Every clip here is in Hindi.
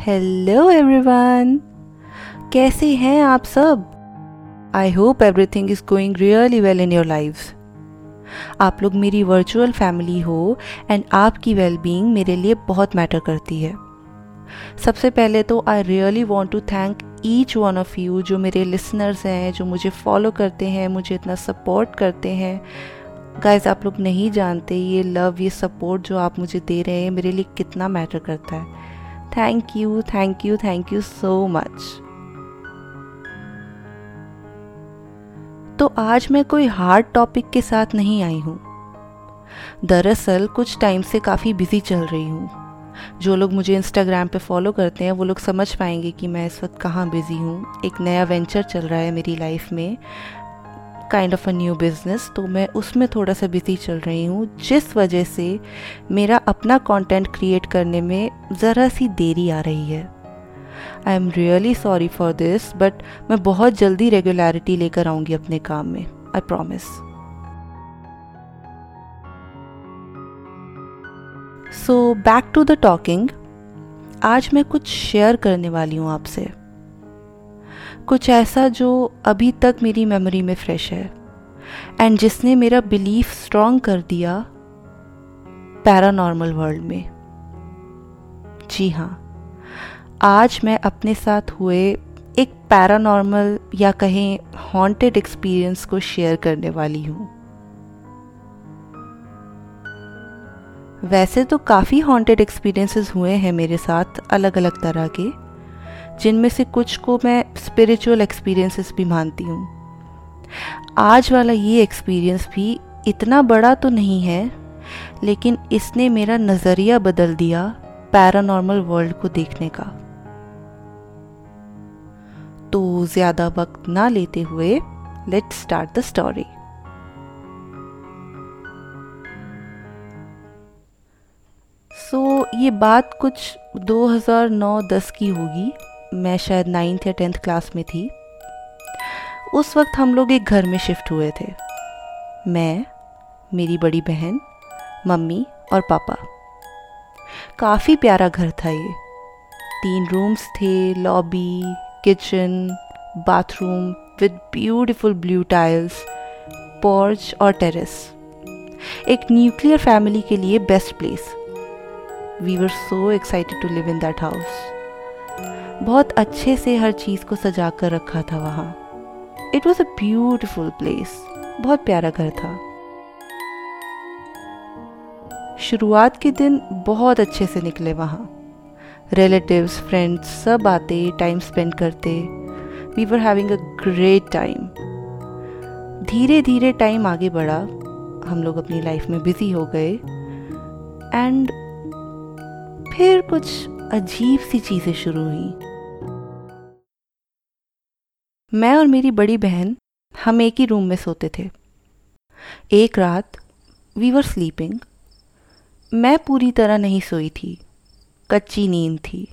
हेलो एवरीवन कैसे हैं आप सब? I hope everything is going really well in your life आप लोग मेरी वर्चुअल फैमिली हो एंड आपकी वेल बींग मेरे लिए बहुत मैटर करती है। सबसे पहले तो I really want to thank each one of you जो मेरे लिसनर्स हैं, जो मुझे फॉलो करते हैं, मुझे इतना सपोर्ट करते हैं। गाइज़ आप लोग नहीं जानते ये लव ये सपोर्ट जो आप मुझे दे रहे हैं, मेरे लिए कितना मैटर करता है। Thank you thank you thank you so much तो आज मैं कोई हार्ड टॉपिक के साथ नहीं आई हूँ। दरअसल कुछ टाइम से काफ़ी बिज़ी चल रही हूँ। जो लोग मुझे इंस्टाग्राम पे फॉलो करते हैं, वो लोग समझ पाएँगे कि मैं इस वक्त कहाँ बिज़ी हूँ। एक नया वेंचर चल रहा है मेरी लाइफ में। Kind of a new business तो मैं उसमें थोड़ा सा बिज़ी चल रही हूँ, जिस वजह से मेरा अपना कंटेंट क्रिएट करने में ज़रा सी देरी आ रही है। I am really sorry for this but मैं बहुत जल्दी रेगुलरिटी लेकर आऊँगी अपने काम में I promise so back to the talking आज मैं कुछ शेयर करने वाली हूँ आपसे। कुछ ऐसा जो अभी तक मेरी मेमोरी में फ्रेश है। एंड जिसने मेरा बिलीफ स्ट्रॉन्ग कर दिया पैरानॉर्मल वर्ल्ड में। जी हाँ आज मैं अपने साथ हुए एक पैरानॉर्मल या कहें हॉन्टेड एक्सपीरियंस को शेयर करने वाली हूँ। वैसे तो काफ़ी हॉन्टेड एक्सपीरियंसेस हुए हैं मेरे साथ अलग अलग तरह के। जिनमें से कुछ को मैं स्पिरिचुअल एक्सपीरियंसेस भी मानती हूँ। आज वाला ये एक्सपीरियंस भी इतना बड़ा तो नहीं है, लेकिन इसने मेरा नज़रिया बदल दिया पैरानॉर्मल वर्ल्ड को देखने का। तो ज़्यादा वक्त ना लेते हुए let start the story so ये बात कुछ 2009-10 की होगी। मैं शायद नाइन्थ या टेंथ क्लास में थी। उस वक्त हम लोग एक घर में शिफ्ट हुए थे। मैं, मेरी बड़ी बहन, मम्मी और पापा। काफ़ी प्यारा घर था ये। तीन रूम्स थे lobby kitchen bathroom with beautiful blue tiles porch और टेरेस एक न्यूक्लियर फैमिली के लिए best place we were so excited to live in that house बहुत अच्छे से हर चीज़ को सजा कर रखा था वहाँ। It was a beautiful place बहुत प्यारा घर था। शुरुआत के दिन बहुत अच्छे से निकले वहाँ। रिलेटिव्स फ्रेंड्स सब आते टाइम स्पेंड करते। We were having a great time धीरे धीरे टाइम आगे बढ़ा। हम लोग अपनी लाइफ में बिज़ी हो गए। एंड फिर कुछ अजीब सी चीज़ें शुरू हुई। मैं और मेरी बड़ी बहन, हम एक ही रूम में सोते थे। एक रात वी वर स्लीपिंग मैं पूरी तरह नहीं सोई थी। कच्ची नींद थी।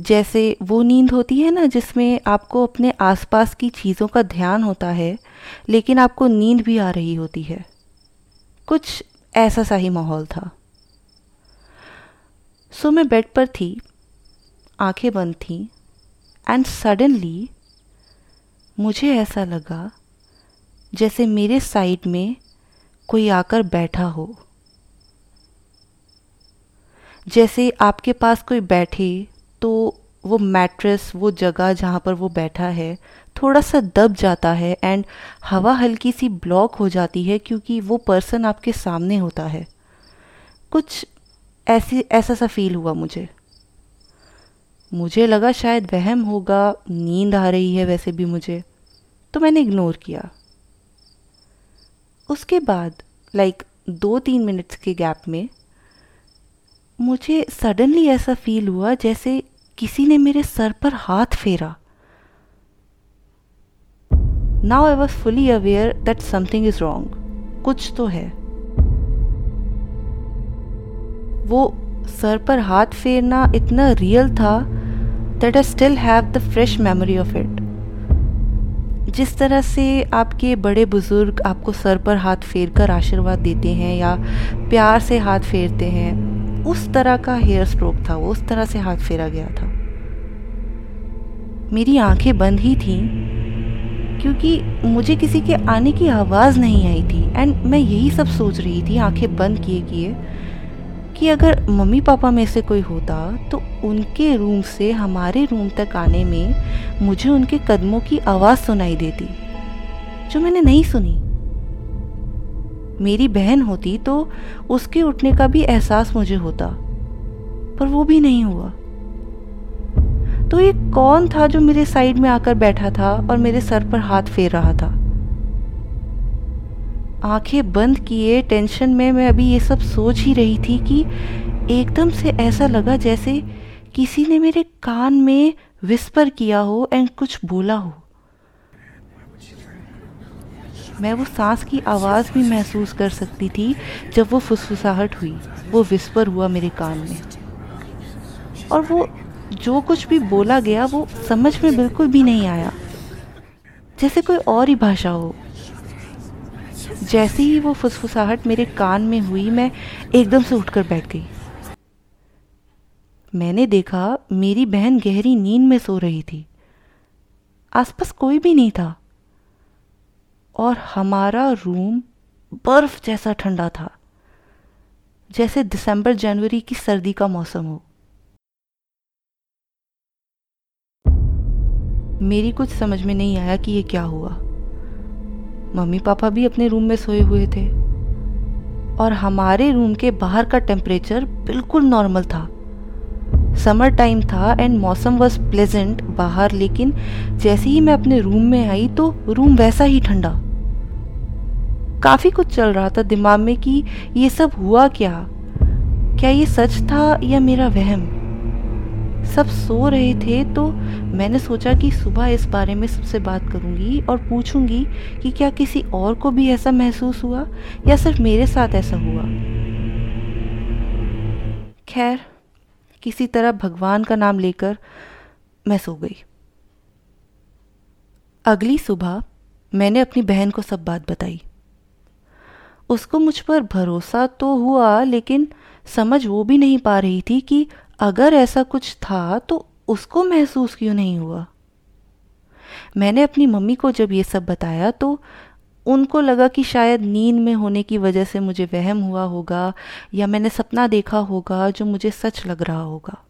जैसे वो नींद होती है ना, जिसमें आपको अपने आसपास की चीज़ों का ध्यान होता है, लेकिन आपको नींद भी आ रही होती है। कुछ ऐसा सा ही माहौल था। सो मैं बेड पर थी, आँखें बंद थी एंड सडनली मुझे ऐसा लगा जैसे मेरे साइड में कोई आकर बैठा हो। जैसे आपके पास कोई बैठे तो वो मैट्रेस, वो जगह जहाँ पर वो बैठा है, थोड़ा सा दब जाता है एंड हवा हल्की सी ब्लॉक हो जाती है क्योंकि वो पर्सन आपके सामने होता है। कुछ ऐसी, ऐसा सा फील हुआ मुझे। मुझे लगा शायद वहम होगा, नींद आ रही है वैसे भी मुझे। तो मैंने इग्नोर किया। उसके बाद लाइक दो तीन मिनट्स के गैप में, मुझे सडनली ऐसा फील हुआ जैसे किसी ने मेरे सर पर हाथ फेरा। Now I was fully aware that something is wrong कुछ तो है। वो सर पर हाथ फेरना इतना रियल था that I still have the fresh memory of it जिस तरह से आपके बड़े बुज़ुर्ग आपको सर पर हाथ फेर कर आशीर्वाद देते हैं या प्यार से हाथ फेरते हैं, उस तरह का हेयर स्ट्रोक था वो उस तरह से हाथ फेरा गया था। मेरी आँखें बंद ही थीं, क्योंकि मुझे किसी के आने की आवाज़ नहीं आई थी। एंड मैं यही सब सोच रही थी, आँखें बंद किए किए कि अगर मम्मी पापा में से कोई होता तो उनके रूम से हमारे रूम तक आने में मुझे उनके कदमों की आवाज़ सुनाई देती, जो मैंने नहीं सुनी। मेरी बहन होती तो उसके उठने का भी एहसास मुझे होता, पर वो भी नहीं हुआ। तो ये कौन था जो मेरे साइड में आकर बैठा था और मेरे सर पर हाथ फेर रहा था? आँखें बंद किए, टेंशन में मैं अभी ये सब सोच ही रही थी कि एकदम से ऐसा लगा जैसे किसी ने मेरे कान में विस्पर किया हो एंड कुछ बोला हो। मैं वो सांस की आवाज़ भी महसूस कर सकती थी जब वो फुसफुसाहट हुई, वो विस्पर हुआ मेरे कान में। और वो जो कुछ भी बोला गया वो समझ में बिल्कुल भी नहीं आया। जैसे कोई और ही भाषा हो। जैसे ही वो फुसफुसाहट मेरे कान में हुई, मैं एकदम से उठकर बैठ गई। मैंने देखा मेरी बहन गहरी नींद में सो रही थी। आसपास कोई भी नहीं था। और हमारा रूम बर्फ़ जैसा ठंडा था, जैसे दिसंबर जनवरी की सर्दी का मौसम हो। मेरी कुछ समझ में नहीं आया कि ये क्या हुआ। मम्मी पापा भी अपने रूम में सोए हुए थे। और हमारे रूम के बाहर का टेम्परेचर बिल्कुल नॉर्मल था। समर टाइम था एंड मौसम वॉज़ प्लेजेंट बाहर, लेकिन जैसे ही मैं अपने रूम में आई तो रूम वैसा ही ठंडा। काफ़ी कुछ चल रहा था दिमाग में कि ये सब हुआ क्या? क्या ये सच था या मेरा वहम? सब सो रहे थे तो मैंने सोचा कि सुबह इस बारे में सबसे बात करूँगी और पूछूँगी कि क्या किसी और को भी ऐसा महसूस हुआ या सिर्फ़ मेरे साथ ऐसा हुआ। खैर, किसी तरह भगवान का नाम लेकर मैं सो गई। अगली सुबह मैंने अपनी बहन को सब बात बताई। उसको मुझ पर भरोसा तो हुआ, लेकिन समझ वो भी नहीं पा रही थी कि अगर ऐसा कुछ था तो उसको महसूस क्यों नहीं हुआ। मैंने अपनी मम्मी को जब ये सब बताया तो उनको लगा कि शायद नींद में होने की वजह से मुझे वहम हुआ होगा या मैंने सपना देखा होगा जो मुझे सच लग रहा होगा।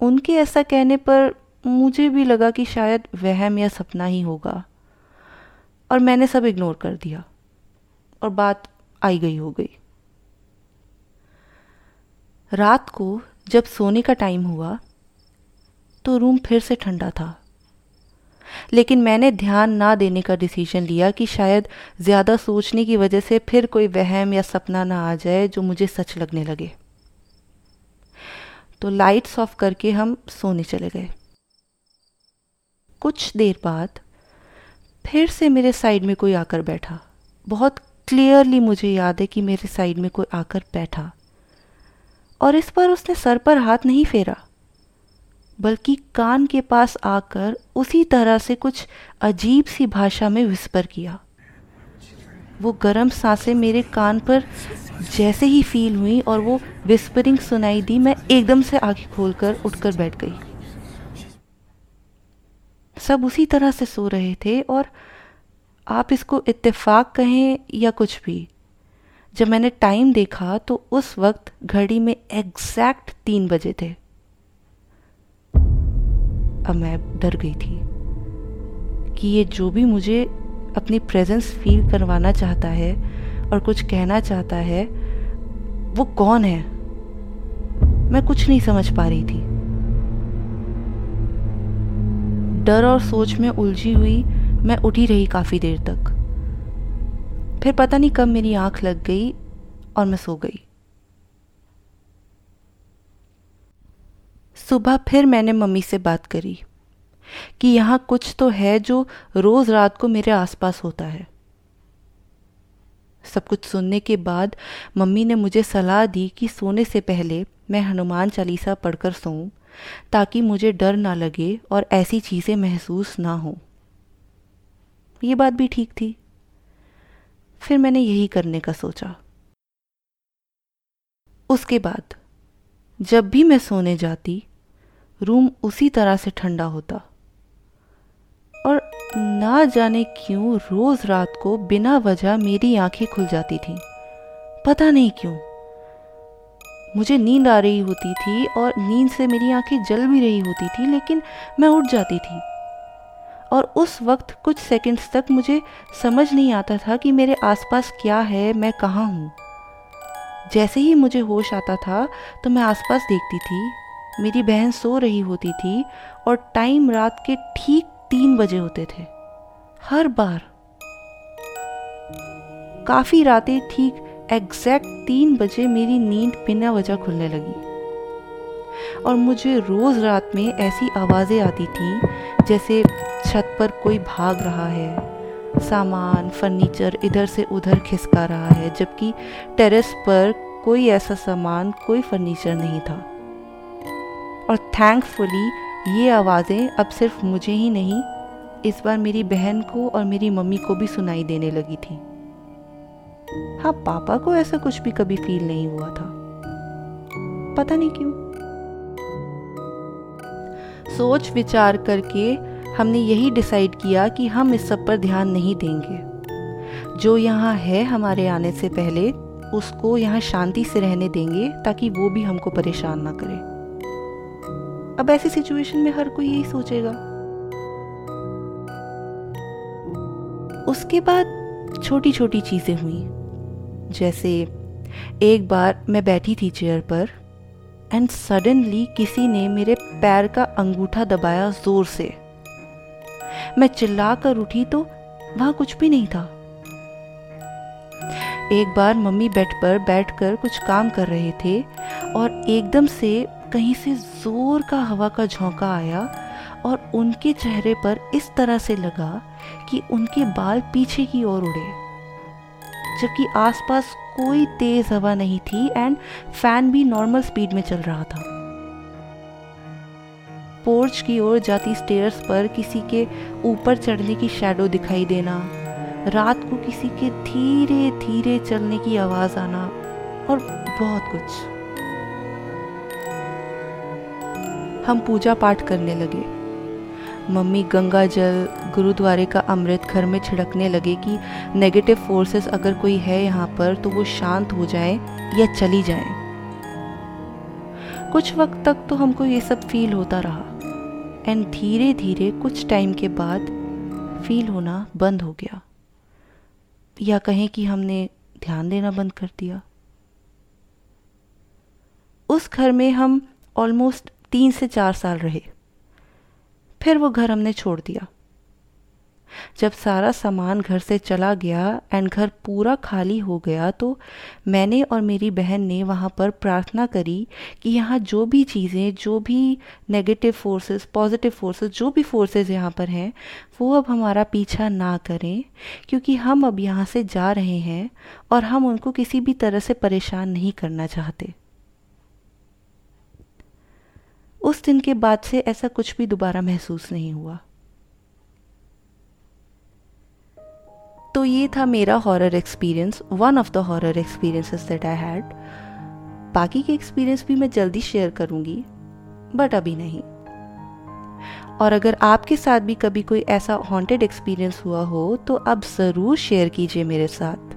उनके ऐसा कहने पर मुझे भी लगा कि शायद वहम या सपना ही होगा और मैंने सब इग्नोर कर दिया और बात आई गई हो गई। रात को जब सोने का टाइम हुआ तो रूम फिर से ठंडा था। लेकिन मैंने ध्यान ना देने का डिसीज़न लिया कि शायद ज़्यादा सोचने की वजह से फिर कोई वहम या सपना ना आ जाए जो मुझे सच लगने लगे। तो लाइट्स ऑफ़ करके हम सोने चले गए। कुछ देर बाद फिर से मेरे साइड में कोई आकर बैठा। बहुत क्लियरली मुझे याद है कि मेरे साइड में कोई आकर बैठा। और इस पर उसने सर पर हाथ नहीं फेरा, बल्कि कान के पास आकर उसी तरह से कुछ अजीब सी भाषा में विस्पर किया। वो गर्म साँसें मेरे कान पर जैसे ही फील हुई और वो विस्परिंग सुनाई दी, मैं एकदम से आँखें खोलकर उठकर बैठ गई। सब उसी तरह से सो रहे थे और आप इसको इत्तेफाक कहें या कुछ भी जब मैंने टाइम देखा तो उस वक्त घड़ी में एग्जैक्ट तीन बजे थे। अब मैं डर गई थी कि ये जो भी मुझे अपनी प्रेजेंस फील करवाना चाहता है और कुछ कहना चाहता है, वो कौन है? मैं कुछ नहीं समझ पा रही थी। डर और सोच में उलझी हुई मैं उठी रही काफ़ी देर तक। फिर पता नहीं कब मेरी आँख लग गई और मैं सो गई। सुबह फिर मैंने मम्मी से बात करी कि यहाँ कुछ तो है जो रोज़ रात को मेरे आसपास होता है। सब कुछ सुनने के बाद मम्मी ने मुझे सलाह दी कि सोने से पहले मैं हनुमान चालीसा पढ़कर सोऊं, ताकि मुझे डर ना लगे और ऐसी चीज़ें महसूस ना हों। ये बात भी ठीक थी। फिर मैंने यही करने का सोचा। उसके बाद, जब भी मैं सोने जाती, रूम उसी तरह से ठंडा होता। और ना जाने क्यों रोज रात को बिना वजह मेरी आँखें खुल जाती थीं। पता नहीं क्यों। मुझे नींद आ रही होती थी और नींद से मेरी आँखें जल भी रही होती थी, लेकिन मैं उठ जाती थी। और उस वक्त कुछ सेकंड्स तक मुझे समझ नहीं आता था कि मेरे आसपास क्या है, मैं कहाँ हूँ। जैसे ही मुझे होश आता था तो मैं आसपास देखती थी। मेरी बहन सो रही होती थी और टाइम रात के ठीक तीन बजे होते थे। हर बार। काफ़ी रातें ठीक एग्जैक्ट तीन बजे मेरी नींद बिना वजह खुलने लगी। और मुझे रोज रात में ऐसी आवाज़ें आती थी, जैसे छत पर कोई भाग रहा है। सामान फर्नीचर इधर से उधर खिसका रहा है, जबकि टेरेस पर कोई ऐसा सामान, कोई फर्नीचर नहीं था। और थैंकफुली ये आवाज़ें अब सिर्फ़ मुझे ही नहीं, इस बार मेरी बहन को और मेरी मम्मी को भी सुनाई देने लगी थी। हाँ पापा को ऐसा कुछ भी कभी फील नहीं हुआ था। पता नहीं क्यों। सोच विचार करके हमने यही डिसाइड किया कि हम इस सब पर ध्यान नहीं देंगे। जो यहाँ है हमारे आने से पहले, उसको यहाँ शांति से रहने देंगे ताकि वो भी हमको परेशान ना करे। अब ऐसी सिचुएशन में हर कोई यही सोचेगा। उसके बाद छोटी छोटी चीज़ें हुई। जैसे, एक बार मैं बैठी थी चेयर पर एंड सडनली किसी ने मेरे पैर का अंगूठा दबाया ज़ोर से। मैं चिल्लाकर उठी तो वहाँ कुछ भी नहीं था। एक बार मम्मी बेड पर बैठकर कुछ काम कर रहे थे और एकदम से कहीं से ज़ोर का हवा का झोंका आया और उनके चेहरे पर इस तरह से लगा कि उनके बाल पीछे की ओर उड़े। जबकि आसपास कोई तेज हवा नहीं थी एंड फ़ैन भी नॉर्मल स्पीड में चल रहा था। पोर्च की ओर जाती स्टेयर्स पर किसी के ऊपर चढ़ने की शैडो दिखाई देना। रात को किसी के धीरे धीरे चलने की आवाज़ आना और बहुत कुछ। हम पूजा पाठ करने लगे। मम्मी गंगा जल, गुरुद्वारे का अमृत घर में छिड़कने लगे कि नेगेटिव फोर्सेस अगर कोई है यहाँ पर तो वो शांत हो जाए या चली जाए। कुछ वक्त तक तो हमको ये सब फील होता रहा। एंड धीरे धीरे कुछ टाइम के बाद फील होना बंद हो गया। या कहें कि हमने ध्यान देना बंद कर दिया। उस घर में हम ऑलमोस्ट तीन से चार साल रहे। फिर वो घर हमने छोड़ दिया। जब सारा सामान घर से चला गया एंड घर पूरा खाली हो गया तो मैंने और मेरी बहन ने वहाँ पर प्रार्थना करी कि यहाँ जो भी चीज़ें, जो भी नेगेटिव फोर्सेस पॉजिटिव फोर्सेस जो भी फोर्सेस यहाँ पर हैं, वो अब हमारा पीछा ना करें, क्योंकि हम अब यहाँ से जा रहे हैं और हम उनको किसी भी तरह से परेशान नहीं करना चाहते। उस दिन के बाद से ऐसा कुछ भी दोबारा महसूस नहीं हुआ। तो ये था मेरा horror experience one of the horror experiences that I had बाकी के एक्सपीरियंस भी मैं जल्दी शेयर करूँगी बट अभी नहीं. और अगर आपके साथ भी कभी कोई ऐसा हॉन्टेड एक्सपीरियंस हुआ हो तो आप ज़रूर शेयर कीजिए मेरे साथ.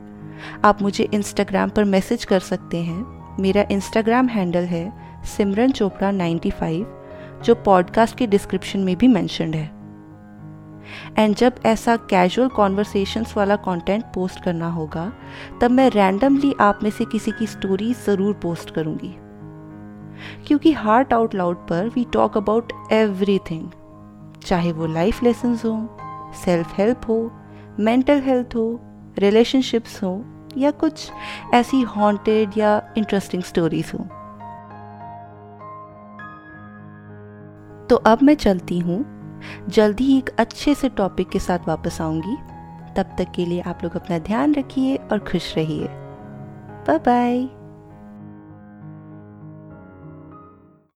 आप मुझे इंस्टाग्राम पर मैसेज कर सकते हैं. मेरा इंस्टाग्राम हैंडल है सिमरन चोपड़ा 95 जो पॉडकास्ट के डिस्क्रिप्शन में भी मैंशनड है. एंड जब ऐसा कैजुअल कॉन्वर्सेशंस वाला कंटेंट पोस्ट करना होगा, तब मैं रैंडमली आप में से किसी की स्टोरी ज़रूर पोस्ट करूँगी। क्योंकि हार्ट आउट लाउड पर वी टॉक अबाउट एवरीथिंग चाहे वो लाइफ लेसन हो सेल्फ हेल्प हो मेंटल हेल्थ हो रिलेशनशिप्स हो, या कुछ ऐसी हॉन्टेड या इंटरेस्टिंग स्टोरीज हो। तो अब मैं चलती हूँ जल्दी ही एक अच्छे से टॉपिक के साथ वापस आऊँगी। तब तक के लिए आप लोग अपना ध्यान रखिए और खुश रहिए। Bye bye